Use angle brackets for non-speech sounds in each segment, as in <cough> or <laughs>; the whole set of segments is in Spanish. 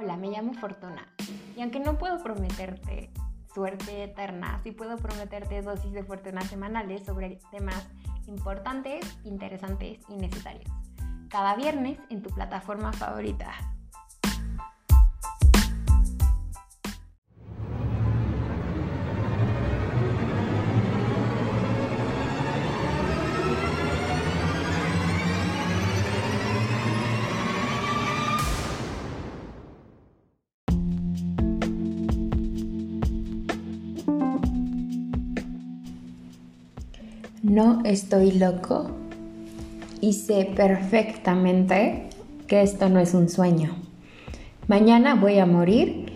Hola, me llamo Fortuna y aunque no puedo prometerte suerte eterna, sí puedo prometerte dosis de fortuna semanales sobre temas importantes, interesantes y necesarios. Cada viernes en tu plataforma favorita. No estoy loco y sé perfectamente que esto no es un sueño. Mañana voy a morir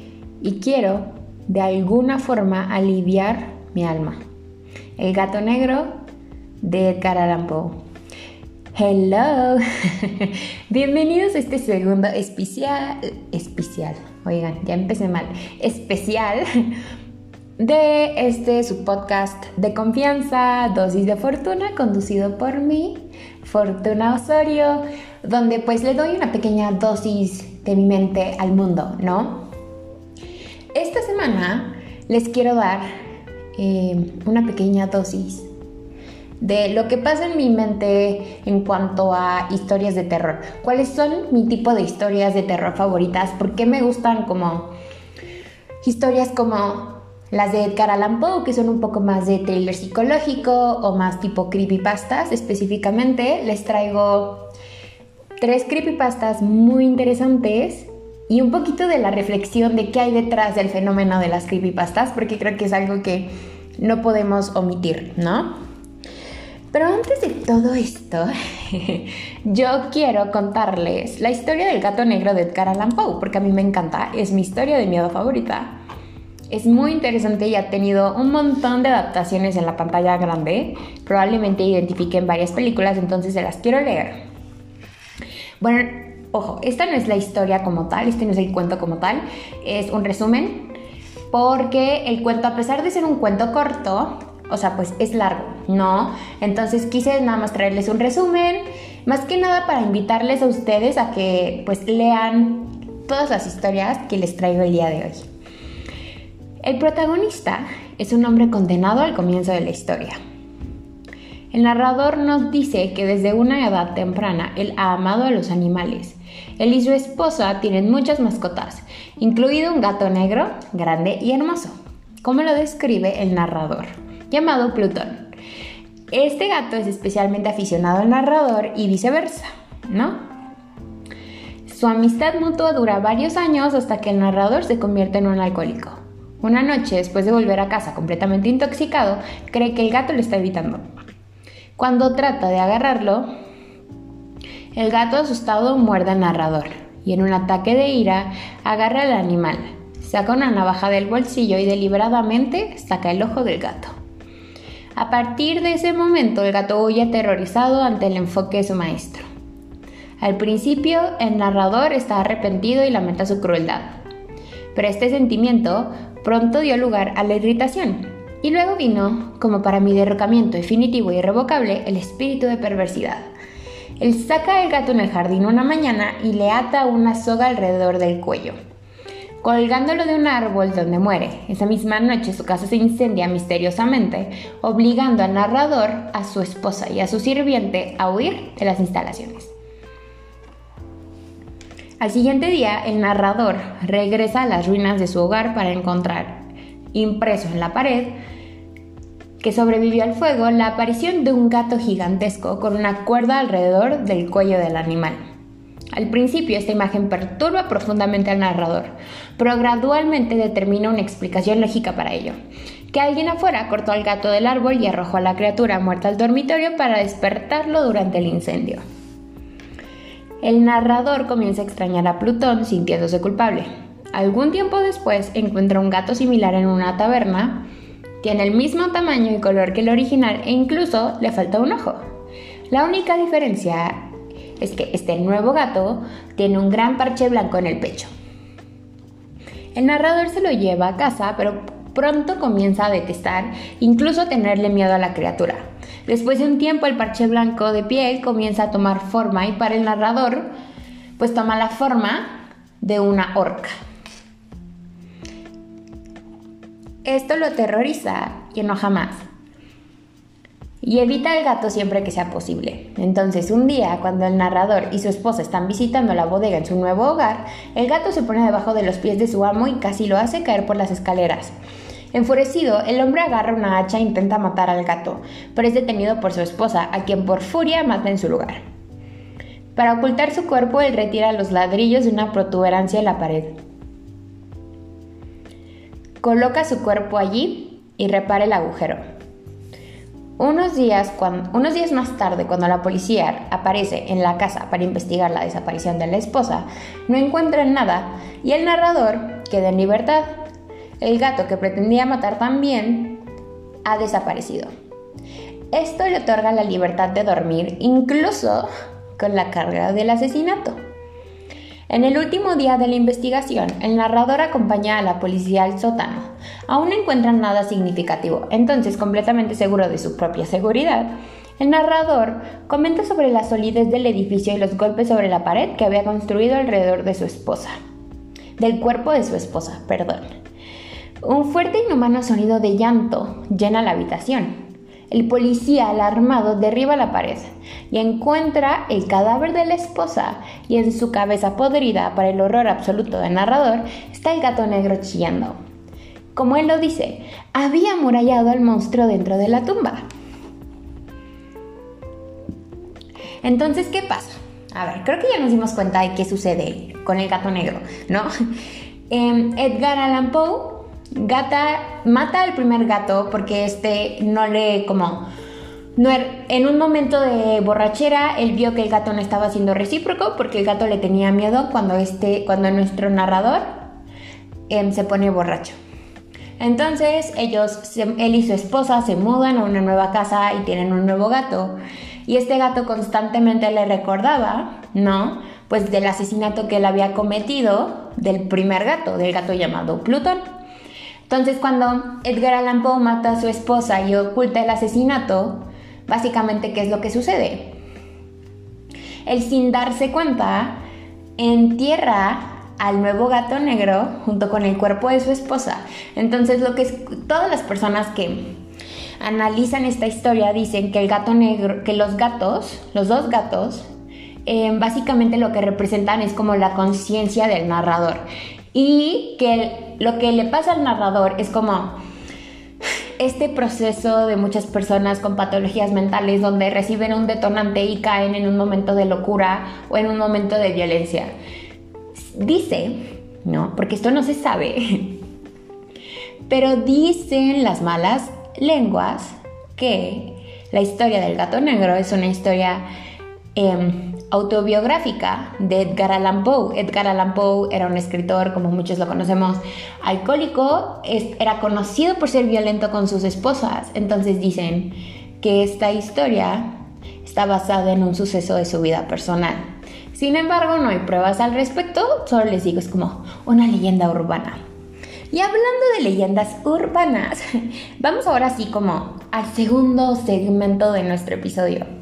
y quiero de alguna forma aliviar mi alma. El gato negro de Edgar Poe. Hello, <laughs> bienvenidos a este segundo especial, especial, oigan, ya empecé mal, especial de este su podcast de confianza, Dosis de Fortuna, conducido por mí, Fortuna Osorio, donde pues le doy una pequeña dosis de mi mente al mundo, ¿no? Esta semana les quiero dar eh, una pequeña dosis de lo que pasa en mi mente en cuanto a historias de terror. ¿Cuáles son mi tipo de historias de terror favoritas? ¿Por qué me gustan como historias como las de Edgar Allan Poe, que son un poco más de thriller psicológico o más tipo creepypastas específicamente, les traigo tres creepypastas muy interesantes y un poquito de la reflexión de qué hay detrás del fenómeno de las creepypastas, porque creo que es algo que no podemos omitir, ¿no? Pero antes de todo esto, <laughs> yo quiero contarles la historia del gato negro de Edgar Allan Poe, porque a mí me encanta, es mi historia de miedo favorita. Es muy interesante y ha tenido un montón de adaptaciones en la pantalla grande. Probablemente identifiquen varias películas, entonces se las quiero leer. Bueno, ojo, esta no es la historia como tal, este no es el cuento como tal, es un resumen, porque el cuento, a pesar de ser un cuento corto, o sea, pues es largo, ¿no? Entonces quise nada más traerles un resumen, más que nada para invitarles a ustedes a que pues lean todas las historias que les traigo el día de hoy. El protagonista es un hombre condenado al comienzo de la historia. El narrador nos dice que desde una edad temprana él ha amado a los animales. Él y su esposa tienen muchas mascotas, incluido un gato negro, grande y hermoso, como lo describe el narrador, llamado Plutón. Este gato es especialmente aficionado al narrador y viceversa, ¿no? Su amistad mutua dura varios años hasta que el narrador se convierte en un alcohólico. Una noche, después de volver a casa completamente intoxicado, cree que el gato le está evitando. Cuando trata de agarrarlo, el gato asustado muerde al narrador y en un ataque de ira agarra al animal, saca una navaja del bolsillo y deliberadamente saca el ojo del gato. A partir de ese momento el gato huye aterrorizado ante el enfoque de su maestro. Al principio el narrador está arrepentido y lamenta su crueldad, pero este sentimiento pronto dio lugar a la irritación, y luego vino, como para mi derrocamiento definitivo e irrevocable, el espíritu de perversidad. Él saca al gato en el jardín una mañana y le ata una soga alrededor del cuello, colgándolo de un árbol donde muere. Esa misma noche su casa se incendia misteriosamente, obligando al narrador, a su esposa y a su sirviente a huir de las instalaciones. Al siguiente día, el narrador regresa a las ruinas de su hogar para encontrar, impreso en la pared, que sobrevivió al fuego, la aparición de un gato gigantesco con una cuerda alrededor del cuello del animal. Al principio esta imagen perturba profundamente al narrador, pero gradualmente determina una explicación lógica para ello. Que alguien afuera cortó al gato del árbol y arrojó a la criatura muerta al dormitorio para despertarlo durante el incendio. El narrador comienza a extrañar a Plutón sintiéndose culpable. Algún tiempo después encuentra un gato similar en una taberna, tiene el mismo tamaño y color que el original e incluso le falta un ojo. La única diferencia es que este nuevo gato tiene un gran parche blanco en el pecho. El narrador se lo lleva a casa, pero pronto comienza a detestar, incluso a tenerle miedo a la criatura. Después de un tiempo el parche blanco de piel comienza a tomar forma y para el narrador pues toma la forma de una orca. Esto lo terroriza y enoja más. Y evita al gato siempre que sea posible. Entonces, un día, cuando el narrador y su esposa están visitando la bodega en su nuevo hogar, el gato se pone debajo de los pies de su amo y casi lo hace caer por las escaleras. Enfurecido, el hombre agarra una hacha e intenta matar al gato, pero es detenido por su esposa, a quien por furia mata en su lugar. Para ocultar su cuerpo, él retira los ladrillos de una protuberancia en la pared. Coloca su cuerpo allí y repara el agujero. Unos días, unos días más tarde, cuando la policía aparece en la casa para investigar la desaparición de la esposa, no encuentran nada y el narrador queda en libertad. El gato que pretendía matar también ha desaparecido. Esto le otorga la libertad de dormir incluso con la carga del asesinato. En el último día de la investigación, el narrador acompaña a la policía al sótano. Aún no encuentran nada significativo, entonces completamente seguro de su propia seguridad, el narrador comenta sobre la solidez del edificio y los golpes sobre la pared que había construido alrededor de su esposa. Del cuerpo de su esposa, perdón. Un fuerte y inhumano sonido de llanto llena la habitación. El policía, alarmado, derriba la pared y encuentra el cadáver de la esposa y en su cabeza podrida, para el horror absoluto del narrador, está el gato negro chillando. Como él lo dice, había amurallado al monstruo dentro de la tumba. Entonces, ¿qué pasa? A ver, creo que ya nos dimos cuenta de qué sucede con el gato negro, ¿no? <laughs> Em, Edgar Allan Poe Gata mata al primer gato porque este no le como no, er, en un momento de borrachera él vio que el gato no estaba siendo recíproco porque el gato le tenía miedo cuando este cuando nuestro narrador em, se pone borracho. Entonces ellos, él y su esposa se mudan a una nueva casa y tienen un nuevo gato. Y este gato constantemente le recordaba, ¿no? Pues del asesinato que él había cometido del primer gato, del gato llamado Plutón. Entonces cuando Edgar Allan Poe mata a su esposa y oculta el asesinato, básicamente ¿qué es lo que sucede? Él sin darse cuenta entierra al nuevo gato negro junto con el cuerpo de su esposa. Entonces lo que es, todas las personas que analizan esta historia dicen que el gato negro, que los gatos, los dos gatos, eh, básicamente lo que representan es como la conciencia del narrador y que lo que le pasa al narrador es como este proceso de muchas personas con patologías mentales donde reciben un detonante y caen en un momento de locura o en un momento de violencia. Dice, ¿no? Porque esto no se sabe, <laughs> pero dicen las malas lenguas que la historia del gato negro es una historia em, autobiográfica de Edgar Allan Poe. Edgar Allan Poe era un escritor, como muchos lo conocemos, alcohólico, era conocido por ser violento con sus esposas. Entonces dicen que esta historia está basada en un suceso de su vida personal. Sin embargo, no hay pruebas al respecto, solo les digo, es como una leyenda urbana. Y hablando de leyendas urbanas, <laughs> vamos ahora sí como al segundo segmento de nuestro episodio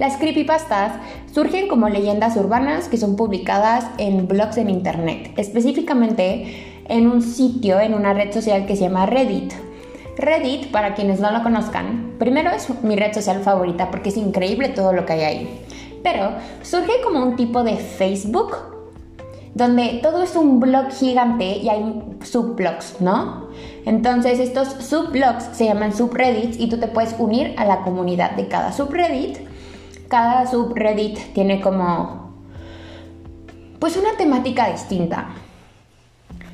las creepypastas surgen como leyendas urbanas que son publicadas en blogs en internet, específicamente en un sitio, en una red social que se llama Reddit. Reddit, para quienes no lo conozcan, primero es mi red social favorita porque es increíble todo lo que hay ahí. Pero surge como un tipo de Facebook donde todo es un blog gigante y hay subblogs, ¿no? Entonces estos subblogs se llaman subreddits y tú te puedes unir a la comunidad de cada subreddit cada subreddit tiene como pues una temática distinta.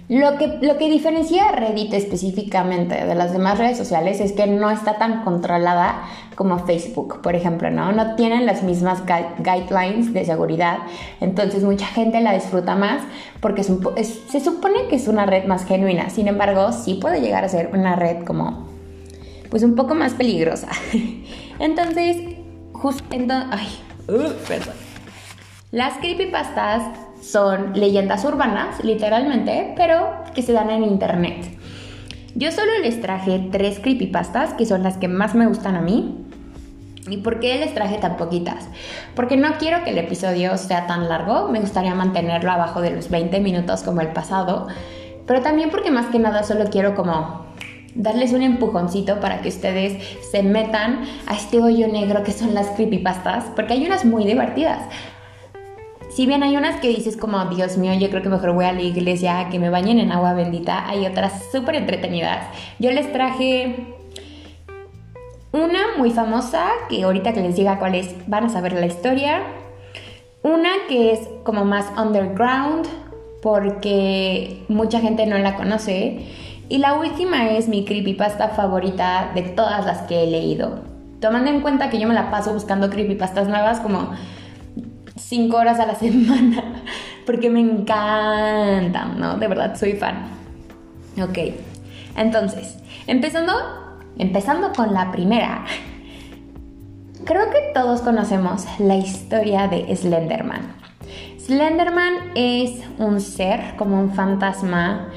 Lo que, lo que diferencia a Reddit específicamente de las demás redes sociales es que no está tan controlada como Facebook, por ejemplo, ¿no? No tienen las mismas guidelines de seguridad, entonces mucha gente la disfruta más porque se supone que es una red más genuina, sin embargo, sí puede llegar a ser una red como, pues un poco más peligrosa. <laughs> entonces, ay, perdón. Las creepypastas son leyendas urbanas, literalmente, pero que se dan en internet. Yo solo les traje tres creepypastas, que son las que más me gustan a mí. ¿Y por qué les traje tan poquitas? Porque no quiero que el episodio sea tan largo, me gustaría mantenerlo abajo de los 20 minutos como el pasado, pero también porque más que nada solo quiero como darles un empujoncito para que ustedes se metan a este hoyo negro que son las creepypastas, porque hay unas muy divertidas. Si bien hay unas que dices como, Dios mío, yo creo que mejor voy a la iglesia, que me bañen en agua bendita, hay otras súper entretenidas. Yo les traje una muy famosa, que ahorita que les diga cuál es, van a saber la historia. Una que es como más underground, porque mucha gente no la conoce. Y la última es mi creepypasta favorita de todas las que he leído. Tomando en cuenta que yo me la paso buscando creepypastas nuevas como 5 horas a la <laughs> semana, porque me encantan, ¿no? De verdad, soy fan. Ok, entonces, empezando, empezando con la primera. Creo que todos conocemos la historia de Slenderman. Slenderman es un ser, como un fantasma,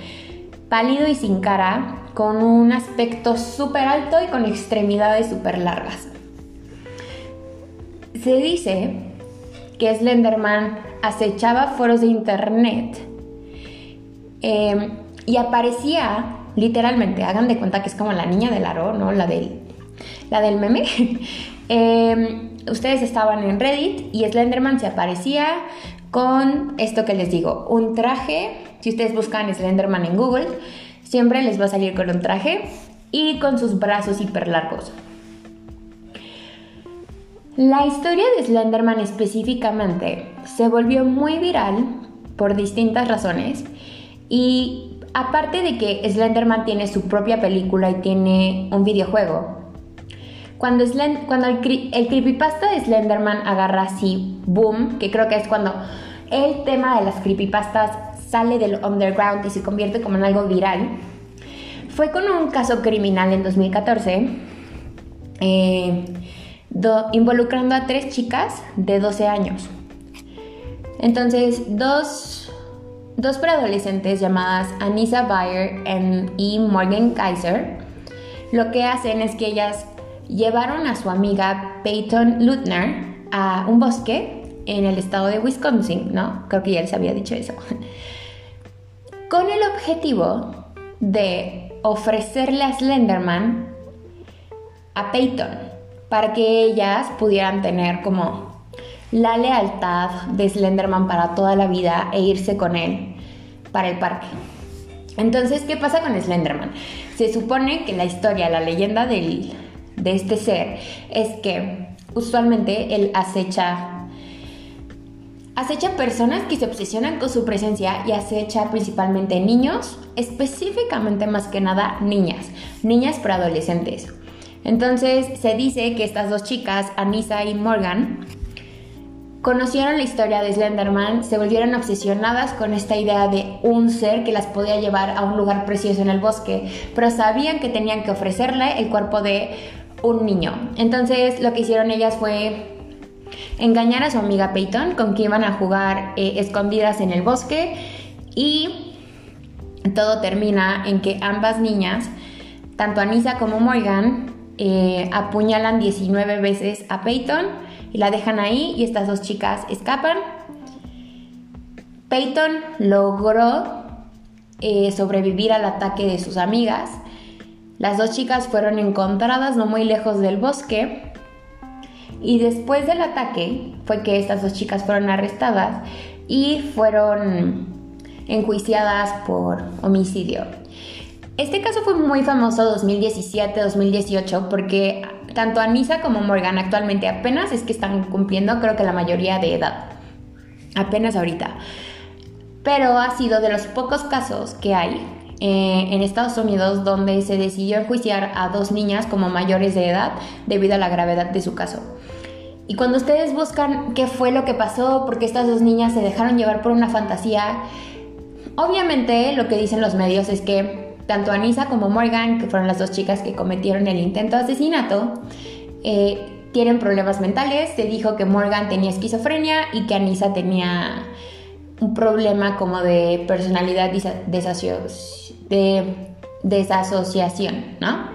pálido y sin cara, con un aspecto súper alto y con extremidades súper largas. Se dice que Slenderman acechaba foros de internet em, y aparecía literalmente, hagan de cuenta que es como la niña del aro, ¿no? La del, la del meme. <laughs> Em, ustedes estaban en Reddit y Slenderman se aparecía con esto que les digo, un traje, si ustedes buscan Slenderman en Google, siempre les va a salir con un traje y con sus brazos hiper largos. La historia de Slenderman específicamente se volvió muy viral por distintas razones y aparte de que Slenderman tiene su propia película y tiene un videojuego, cuando, el, creepypasta de Slenderman agarra así boom, que creo que es cuando el tema de las creepypastas sale del underground y se convierte como en algo viral, fue con un caso criminal en 2014, eh, involucrando a tres chicas de 12 años. Entonces, dos, dos preadolescentes llamadas Anissa Bayer y Morgan Kaiser, lo que hacen es que ellas llevaron a su amiga Peyton Lutner a un bosque en el estado de Wisconsin, ¿no? Creo que ya les había dicho eso. <laughs> Con el objetivo de ofrecerle a Slenderman a Peyton para que ellas pudieran tener como la lealtad de Slenderman para toda la vida e irse con él para el parque. Entonces, ¿qué pasa con Slenderman? Se supone que la historia, la leyenda del, de este ser es que usualmente él acecha acecha personas que se obsesionan con su presencia y acecha principalmente niños, específicamente más que nada niñas, niñas preadolescentes. Entonces se dice que estas dos chicas, Anissa y Morgan, conocieron la historia de Slenderman, se volvieron obsesionadas con esta idea de un ser que las podía llevar a un lugar precioso en el bosque, pero sabían que tenían que ofrecerle el cuerpo de un niño. Entonces lo que hicieron ellas fue engañar a su amiga Peyton con que iban a jugar eh, escondidas en el bosque y todo termina en que ambas niñas, tanto Anissa como Morgan, eh, apuñalan 19 veces a Peyton y la dejan ahí y estas dos chicas escapan. Peyton logró eh, sobrevivir al ataque de sus amigas las dos chicas fueron encontradas no muy lejos del bosque y después del ataque fue que estas dos chicas fueron arrestadas y fueron enjuiciadas por homicidio. Este caso fue muy famoso 2017-2018 porque tanto Anissa como Morgan actualmente apenas es que están cumpliendo creo que la mayoría de edad. Apenas ahorita. Pero ha sido de los pocos casos que hay eh, en Estados Unidos donde se decidió enjuiciar a dos niñas como mayores de edad debido a la gravedad de su caso. Y cuando ustedes buscan qué fue lo que pasó, porque estas dos niñas se dejaron llevar por una fantasía, obviamente lo que dicen los medios es que tanto Anissa como Morgan, que fueron las dos chicas que cometieron el intento de asesinato, eh, tienen problemas mentales. Se dijo que Morgan tenía esquizofrenia y que Anissa tenía un problema como de personalidad de desasociación, ¿no?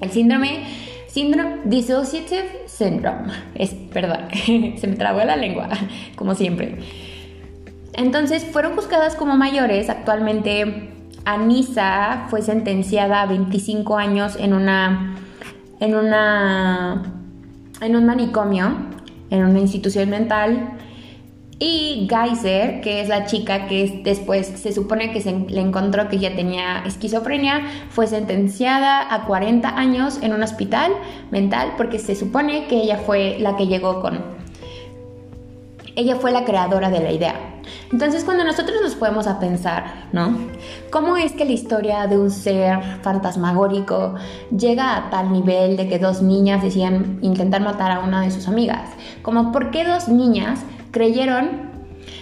El síndrome, síndrome Dissociative Syndrome. Es, perdón, <laughs> se me trabó la lengua, como siempre. Entonces fueron juzgadas como mayores. Actualmente Anisa fue sentenciada a 25 años en una en una en un manicomio, en una institución mental. Y Geyser, que es la chica que después se supone que se le encontró que ya tenía esquizofrenia, fue sentenciada a 40 años en un hospital mental porque se supone que ella fue la que llegó con... Ella fue la creadora de la idea. Entonces cuando nosotros nos podemos a pensar, ¿no? ¿Cómo es que la historia de un ser fantasmagórico llega a tal nivel de que dos niñas decían intentar matar a una de sus amigas? Como por qué dos niñas creyeron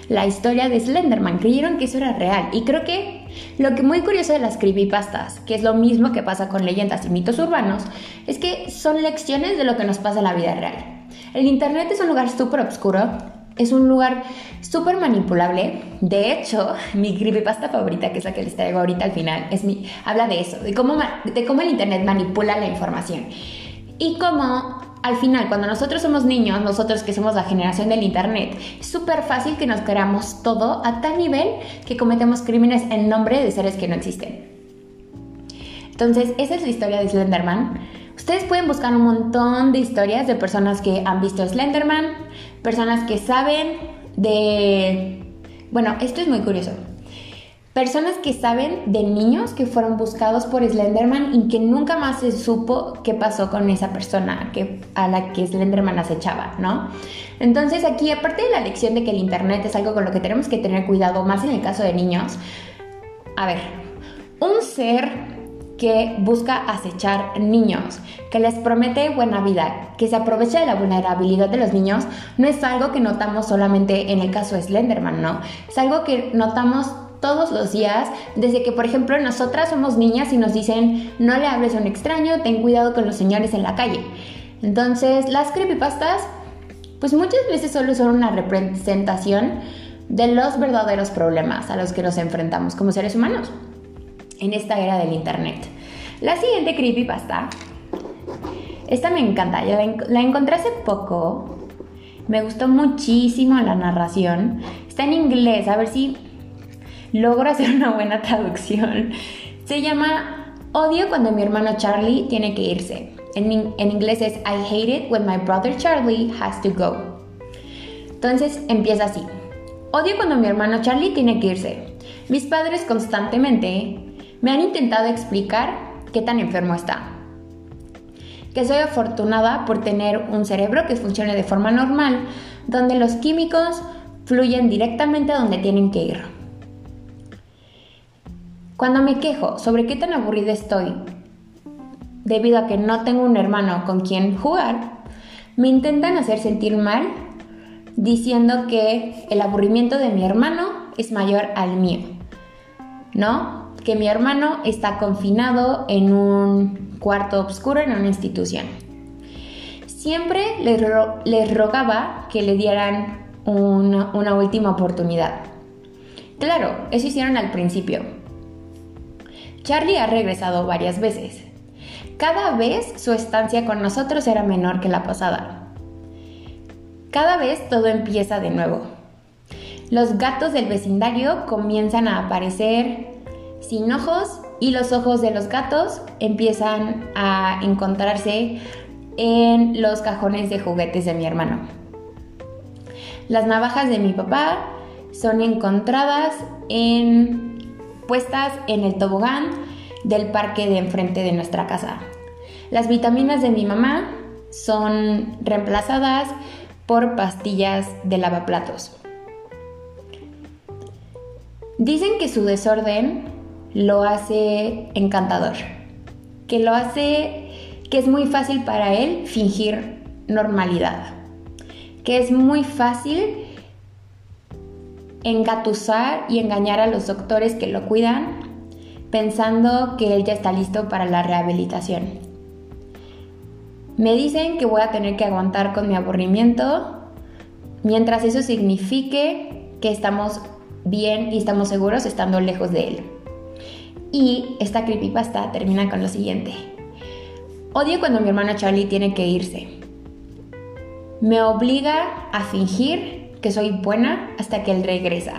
la historia de Slenderman, creyeron que eso era real. Y creo que lo que muy curioso de las creepypastas, que es lo mismo que pasa con leyendas y mitos urbanos, es que son lecciones de lo que nos pasa en la vida real. El Internet es un lugar súper oscuro es un lugar súper manipulable. De hecho, <laughs> mi creepypasta favorita, que es la que les traigo ahorita al final, es mi, habla de eso, de cómo, de cómo el Internet manipula la información. Y cómo al final, cuando nosotros somos niños, nosotros que somos la generación del Internet, es súper fácil que nos creamos todo a tal nivel que cometemos crímenes en nombre de seres que no existen. Entonces, esa es la historia de Slenderman. Ustedes pueden buscar un montón de historias de personas que han visto Slenderman, personas que saben de... Bueno, esto es muy curioso. Personas que saben de niños que fueron buscados por Slenderman y que nunca más se supo qué pasó con esa persona que, a la que Slenderman acechaba, ¿no? Entonces aquí, aparte de la lección de que el Internet es algo con lo que tenemos que tener cuidado, más en el caso de niños, a ver, un ser que busca acechar niños, que les promete buena vida, que se aprovecha de la vulnerabilidad de los niños, no es algo que notamos solamente en el caso de Slenderman, ¿no? Es algo que notamos todos los días, desde que, por ejemplo, nosotras somos niñas y nos dicen, no le hables a un extraño, ten cuidado con los señores en la calle. Entonces, las creepypastas, pues muchas veces solo son una representación de los verdaderos problemas a los que nos enfrentamos como seres humanos en esta era del internet. La siguiente creepypasta, esta me encanta, la, la encontré hace poco, me gustó muchísimo la narración, está en inglés, a ver si logro hacer una buena traducción. Se llama Odio cuando mi hermano Charlie tiene que irse. En, en, inglés es I hate it when my brother Charlie has to go. Entonces empieza así. Odio cuando mi hermano Charlie tiene que irse. Mis padres constantemente me han intentado explicar qué tan enfermo está. Que soy afortunada por tener un cerebro que funcione de forma normal, donde los químicos fluyen directamente a donde tienen que ir. Cuando me quejo sobre qué tan aburrida estoy, debido a que no tengo un hermano con quien jugar, me intentan hacer sentir mal diciendo que el aburrimiento de mi hermano es mayor al mío. ¿No? que mi hermano está confinado en un cuarto oscuro en una institución. Siempre les, rogaba que le dieran una, una última oportunidad. Claro, eso hicieron al principio. Charlie ha regresado varias veces. Cada vez su estancia con nosotros era menor que la pasada. Cada vez todo empieza de nuevo. Los gatos del vecindario comienzan a aparecer sin ojos y los ojos de los gatos empiezan a encontrarse en los cajones de juguetes de mi hermano. Las navajas de mi papá son encontradas en puestas en el tobogán del parque de enfrente de nuestra casa. Las vitaminas de mi mamá son reemplazadas por pastillas de lavaplatos. Dicen que su desorden lo hace encantador, que lo hace que es muy fácil para él fingir normalidad, que es muy fácil engatusar y engañar a los doctores que lo cuidan pensando que él ya está listo para la rehabilitación. Me dicen que voy a tener que aguantar con mi aburrimiento mientras eso signifique que estamos bien y estamos seguros estando lejos de él. Y esta creepypasta termina con lo siguiente. Odio cuando mi hermano Charlie tiene que irse. me obliga a fingir soy buena hasta que él regresa.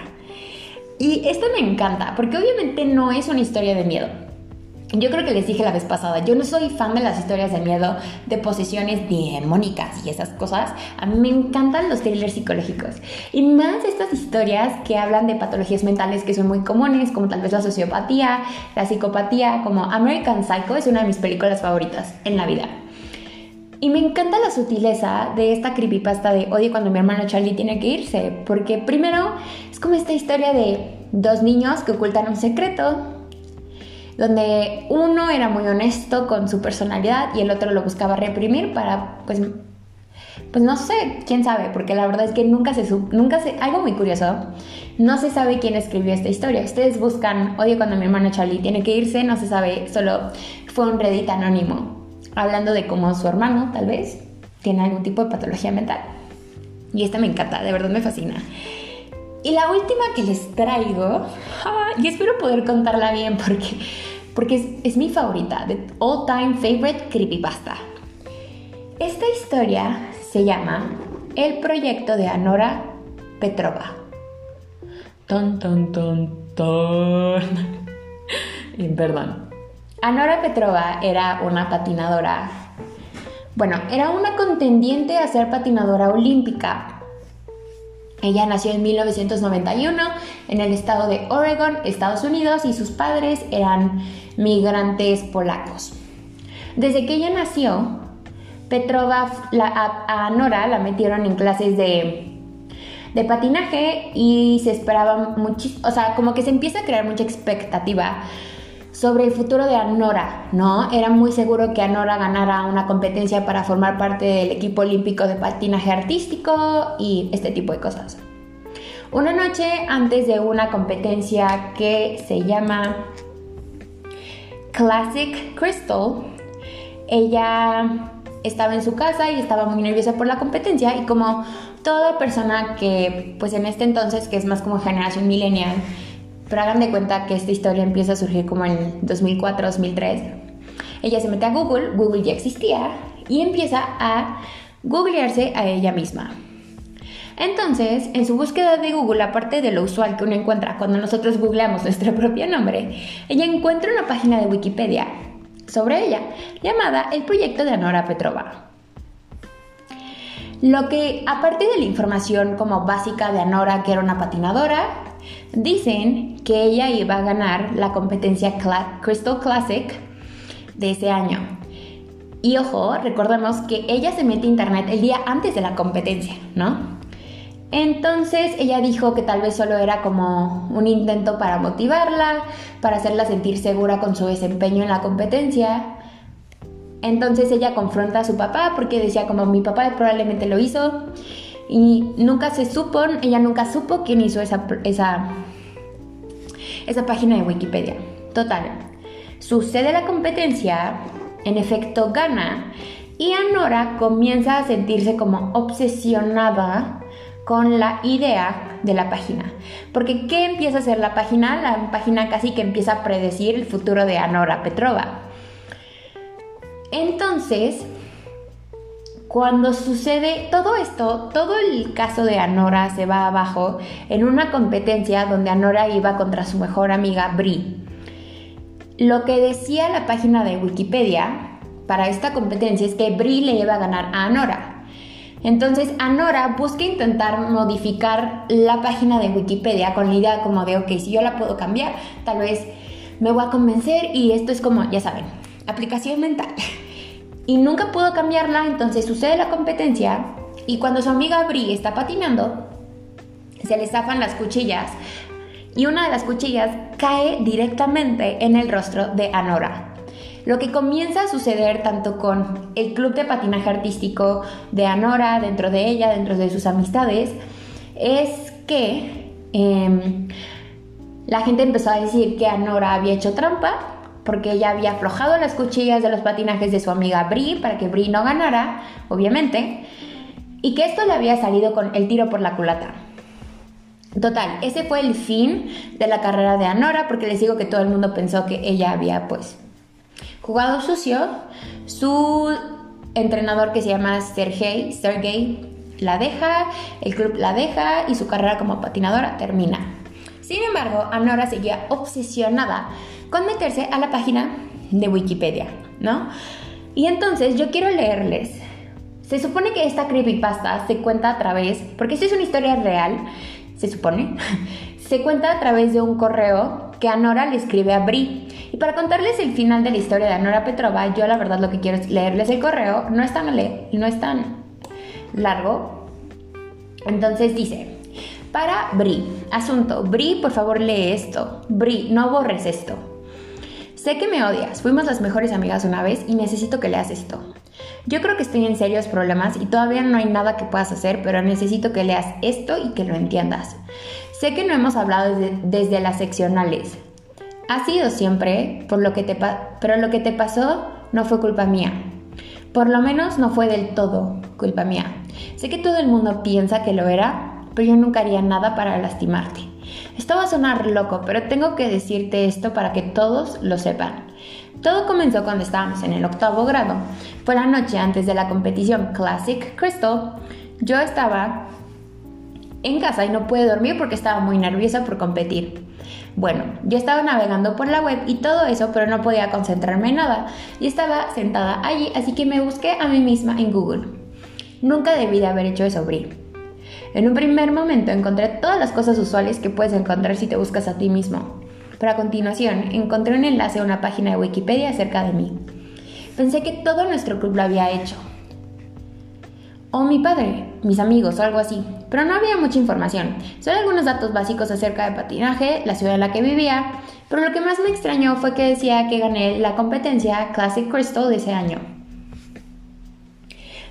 Y esto me encanta, porque obviamente no es una historia de miedo. Yo creo que les dije la vez pasada, yo no soy fan de las historias de miedo, de posesiones demónicas y esas cosas. A mí me encantan los thrillers psicológicos. Y más estas historias que hablan de patologías mentales que son muy comunes, como tal vez la sociopatía, la psicopatía, como American Psycho es una de mis películas favoritas en la vida. Y me encanta la sutileza de esta creepypasta de odio cuando mi hermano Charlie tiene que irse, porque primero es como esta historia de dos niños que ocultan un secreto, donde uno era muy honesto con su personalidad y el otro lo buscaba reprimir para, pues, pues no sé, quién sabe, porque la verdad es que nunca se, nunca se, algo muy curioso, no se sabe quién escribió esta historia. Ustedes buscan, odio cuando mi hermano Charlie tiene que irse, no se sabe, solo fue un Reddit anónimo hablando de cómo su hermano, tal vez, tiene algún tipo de patología mental. Y esta me encanta, de verdad me fascina. Y la última que les traigo, y espero poder contarla bien porque, porque es, mi favorita, de all time favorite creepypasta. Esta historia se llama El proyecto de Anora Petrova. Ton, ton, ton, ton. <laughs> perdón. Anora Petrova era una patinadora, bueno, era una contendiente a ser patinadora olímpica. Ella nació en 1991 en el estado de Oregon, Estados Unidos, y sus padres eran migrantes polacos. Desde que ella nació, Petrova, a Anora la metieron en clases de, de patinaje y se esperaba muchísimo, o sea, como que se empieza a crear mucha expectativa sobre el futuro de Anora, ¿no? Era muy seguro que Anora ganara una competencia para formar parte del equipo olímpico de patinaje artístico y este tipo de cosas. Una noche antes de una competencia que se llama Classic Crystal, ella estaba en su casa y estaba muy nerviosa por la competencia y como toda persona que pues en este entonces que es más como generación millennial pero hagan de cuenta que esta historia empieza a surgir como en 2004-2003. Ella se mete a Google, Google ya existía, y empieza a googlearse a ella misma. Entonces, en su búsqueda de Google, aparte de lo usual que uno encuentra cuando nosotros googleamos nuestro <laughs> propio nombre, ella encuentra una página de Wikipedia sobre ella, llamada El Proyecto de Anora Petrova. Lo que, aparte de la información como básica de Anora, que era una patinadora, Dicen que ella iba a ganar la competencia Crystal Classic de ese año. Y ojo, recordemos que ella se mete a internet el día antes de la competencia, ¿no? Entonces ella dijo que tal vez solo era como un intento para motivarla, para hacerla sentir segura con su desempeño en la competencia. Entonces ella confronta a su papá porque decía como mi papá probablemente lo hizo y nunca se supo, ella nunca supo quién hizo esa, esa, esa página de Wikipedia. Total, sucede la competencia, en efecto gana, y Anora comienza a sentirse como obsesionada con la idea de la página. Porque ¿qué empieza a hacer la página? La página casi que empieza a predecir el futuro de Anora Petrova. Entonces, cuando sucede todo esto, todo el caso de Anora se va abajo en una competencia donde Anora iba contra su mejor amiga Bri. Lo que decía la página de Wikipedia para esta competencia es que Bri le iba a ganar a Anora. Entonces Anora busca intentar modificar la página de Wikipedia con la idea como de, ok, si yo la puedo cambiar, tal vez me voy a convencer y esto es como, ya saben, aplicación mental. <laughs> y nunca pudo cambiarla, entonces sucede la competencia y cuando su amiga Bri está patinando, se le zafan las cuchillas y una de las cuchillas cae directamente en el rostro de Anora. Lo que comienza a suceder tanto con el club de patinaje artístico de Anora, dentro de ella, dentro de sus amistades, es que em, la gente empezó a decir que Anora había hecho trampa porque ella había aflojado las cuchillas de los patinajes de su amiga Bri para que Bri no ganara, obviamente, y que esto le había salido con el tiro por la culata. Total, ese fue el fin de la carrera de Anora, porque les digo que todo el mundo pensó que ella había, pues, jugado sucio. Su entrenador que se llama Sergey, Sergey la deja, el club la deja y su carrera como patinadora termina. Sin embargo, Anora seguía obsesionada con meterse a la página de Wikipedia, ¿no? Y entonces yo quiero leerles. Se supone que esta creepypasta se cuenta a través, porque esto es una historia real, se supone, <laughs> se cuenta a través de un correo que Anora le escribe a Bri. Y para contarles el final de la historia de Anora Petrova, yo la verdad lo que quiero es leerles el correo, no es tan, no es tan largo. Entonces dice, para Bri, asunto, Bri, por favor lee esto. Bri, no borres esto. Sé que me odias, fuimos las mejores amigas una vez y necesito que leas esto. Yo creo que estoy en serios problemas y todavía no hay nada que puedas hacer, pero necesito que leas esto y que lo entiendas. Sé que no hemos hablado desde, las seccionales. Ha sido siempre, por pero lo que te pasó no fue culpa mía. Por lo menos no fue del todo culpa mía. Sé que todo el mundo piensa que lo era, pero yo nunca haría nada para lastimarte. Esto va a sonar loco, pero tengo que decirte esto para que todos lo sepan. Todo comenzó cuando estábamos en el octavo grado. Fue la noche antes de la competición Classic Crystal. Yo estaba en casa y no pude dormir porque estaba muy nerviosa por competir. Bueno, yo estaba navegando por la web y todo eso, pero no podía concentrarme en nada. Y estaba sentada allí, así que me busqué a mí misma en Google. Nunca debí de haber hecho eso, Bri. En un primer momento encontré todas las cosas usuales que puedes encontrar si te buscas a ti mismo. Pero a continuación encontré un enlace a una página de Wikipedia acerca de mí. Pensé que todo nuestro club lo había hecho, o mi padre, mis amigos o algo así, pero no había mucha información, solo algunos datos básicos acerca de patinaje, la ciudad en la que vivía, pero lo que más me extrañó fue que decía que gané la competencia Classic Crystal de ese año.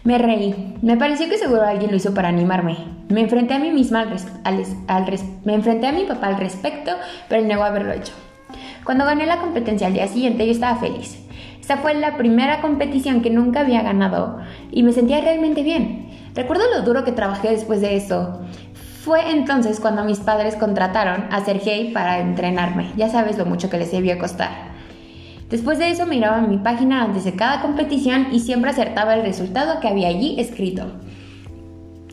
Me reí, me pareció que seguro alguien lo hizo para animarme. Me enfrenté a mí misma al, al, me enfrenté a mi papá al respecto, pero negó haberlo hecho. Cuando gané la competencia al día siguiente yo estaba feliz. Esta fue la primera competición que nunca había ganado y me sentía realmente bien. Recuerdo lo duro que trabajé después de eso. Fue entonces cuando mis padres contrataron a Sergey para entrenarme. Ya sabes lo mucho que les debió costar. Después de eso miraba mi página antes de cada competición y siempre acertaba el resultado que había allí escrito.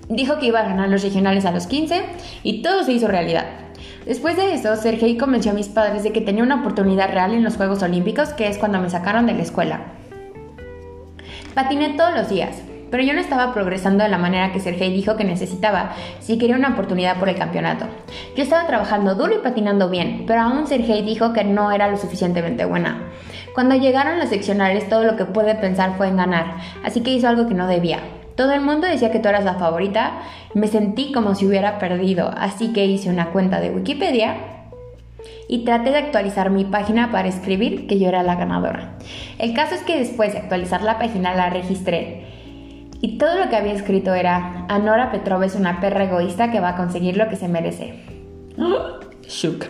Dijo que iba a ganar los regionales a los 15 y todo se hizo realidad. Después de eso, Sergei convenció a mis padres de que tenía una oportunidad real en los Juegos Olímpicos, que es cuando me sacaron de la escuela. Patiné todos los días, pero yo no estaba progresando de la manera que Sergei dijo que necesitaba si quería una oportunidad por el campeonato. Yo estaba trabajando duro y patinando bien, pero aún Sergei dijo que no era lo suficientemente buena. Cuando llegaron los seccionales, todo lo que pude pensar fue en ganar, así que hizo algo que no debía. Todo el mundo decía que tú eras la favorita. Me sentí como si hubiera perdido, así que hice una cuenta de Wikipedia y traté de actualizar mi página para escribir que yo era la ganadora. El caso es que después de actualizar la página la registré y todo lo que había escrito era, Anora Petrova es una perra egoísta que va a conseguir lo que se merece. <gasps> Shuk.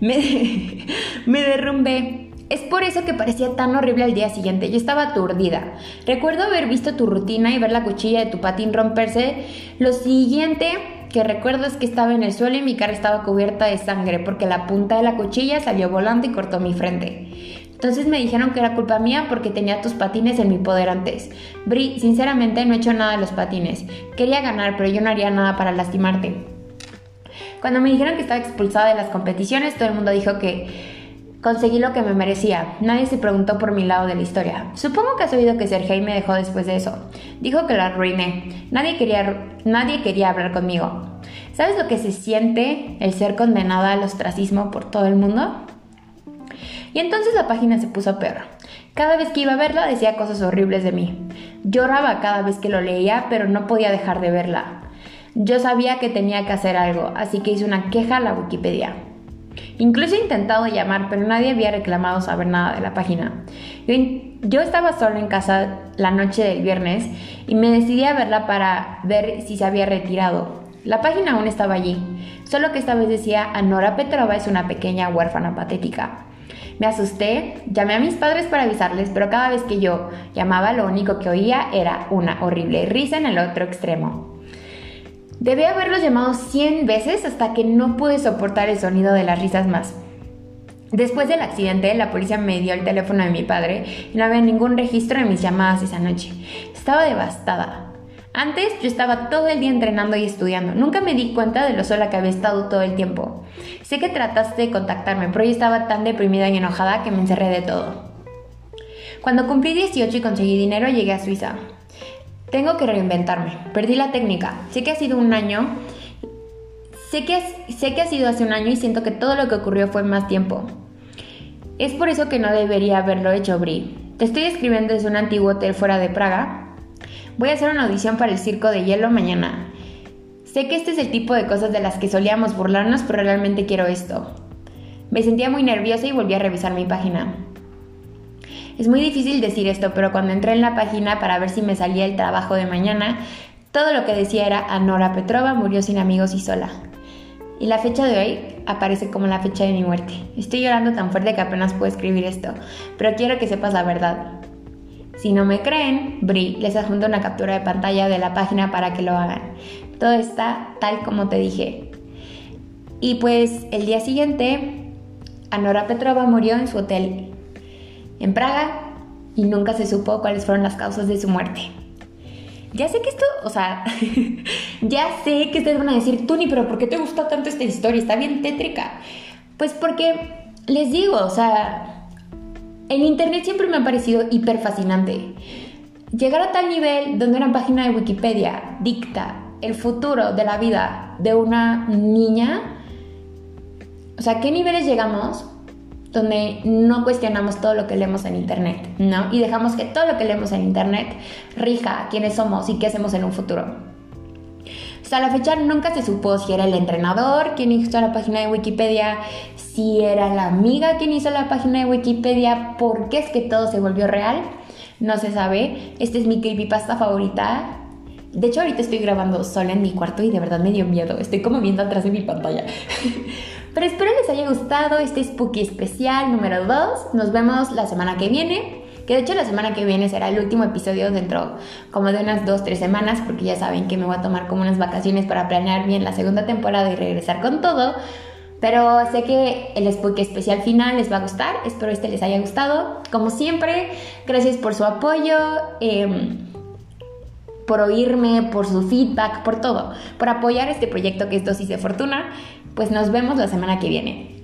Me, <laughs> me derrumbé es por eso que parecía tan horrible al día siguiente. Yo estaba aturdida. Recuerdo haber visto tu rutina y ver la cuchilla de tu patín romperse. Lo siguiente que recuerdo es que estaba en el suelo y mi cara estaba cubierta de sangre porque la punta de la cuchilla salió volando y cortó mi frente. Entonces me dijeron que era culpa mía porque tenía tus patines en mi poder antes. Bri, sinceramente no he hecho nada de los patines. Quería ganar, pero yo no haría nada para lastimarte. Cuando me dijeron que estaba expulsada de las competiciones, todo el mundo dijo que Conseguí lo que me merecía. Nadie se preguntó por mi lado de la historia. Supongo que has oído que Sergei me dejó después de eso. Dijo que la arruiné. Nadie quería, nadie quería hablar conmigo. ¿Sabes lo que se siente el ser condenada al ostracismo por todo el mundo? Y entonces la página se puso peor. Cada vez que iba a verla decía cosas horribles de mí. Lloraba cada vez que lo leía, pero no podía dejar de verla. Yo sabía que tenía que hacer algo, así que hice una queja a la Wikipedia. Incluso he intentado llamar, pero nadie había reclamado saber nada de la página. Yo, estaba solo en casa la noche del viernes y me decidí a verla para ver si se había retirado. La página aún estaba allí, solo que esta vez decía Anora Petrova es una pequeña huérfana patética. Me asusté, llamé a mis padres para avisarles, pero cada vez que yo llamaba lo único que oía era una horrible risa en el otro extremo. Debí haberlos llamado 100 veces hasta que no pude soportar el sonido de las risas más. Después del accidente, la policía me dio el teléfono de mi padre y no había ningún registro de mis llamadas esa noche. Estaba devastada. Antes yo estaba todo el día entrenando y estudiando. Nunca me di cuenta de lo sola que había estado todo el tiempo. Sé que trataste de contactarme, pero yo estaba tan deprimida y enojada que me encerré de todo. Cuando cumplí 18 y conseguí dinero, llegué a Suiza. Tengo que reinventarme. Perdí la técnica. Sé que ha sido un año. Sé que, sé que ha sido hace un año y siento que todo lo que ocurrió fue más tiempo. Es por eso que no debería haberlo hecho, Bri. Te estoy escribiendo desde un antiguo hotel fuera de Praga. Voy a hacer una audición para el circo de hielo mañana. Sé que este es el tipo de cosas de las que solíamos burlarnos, pero realmente quiero esto. Me sentía muy nerviosa y volví a revisar mi página. Es muy difícil decir esto, pero cuando entré en la página para ver si me salía el trabajo de mañana, todo lo que decía era Anora Petrova murió sin amigos y sola. Y la fecha de hoy aparece como la fecha de mi muerte. Estoy llorando tan fuerte que apenas puedo escribir esto, pero quiero que sepas la verdad. Si no me creen, Bri les adjunto una captura de pantalla de la página para que lo hagan. Todo está tal como te dije. Y pues el día siguiente, Anora Petrova murió en su hotel en Praga y nunca se supo cuáles fueron las causas de su muerte. Ya sé que esto, o sea, <laughs> ya sé que ustedes van a decir, Tuni, pero ¿por qué te gusta tanto esta historia? Está bien tétrica. Pues porque les digo, o sea, el internet siempre me ha parecido hiper fascinante. Llegar a tal nivel donde una página de Wikipedia dicta el futuro de la vida de una niña, o sea, ¿qué niveles llegamos? Donde no cuestionamos todo lo que leemos en Internet, ¿no? Y dejamos que todo lo que leemos en Internet rija quiénes somos y qué hacemos en un futuro. Hasta la fecha nunca se supo si era el entrenador quien hizo la página de Wikipedia, si era la amiga quien hizo la página de Wikipedia, por qué es que todo se volvió real, no se sabe. Este es mi creepypasta favorita. De hecho, ahorita estoy grabando sola en mi cuarto y de verdad me dio miedo. Estoy como viendo atrás de mi pantalla. <laughs> Pero espero les haya gustado este Spooky especial número 2. Nos vemos la semana que viene. Que de hecho la semana que viene será el último episodio dentro como de unas 2-3 semanas. Porque ya saben que me voy a tomar como unas vacaciones para planear bien la segunda temporada y regresar con todo. Pero sé que el Spooky especial final les va a gustar. Espero este les haya gustado. Como siempre, gracias por su apoyo. Em, por oírme, por su feedback, por todo, por apoyar este proyecto que es Dosis de Fortuna pues nos vemos la semana que viene.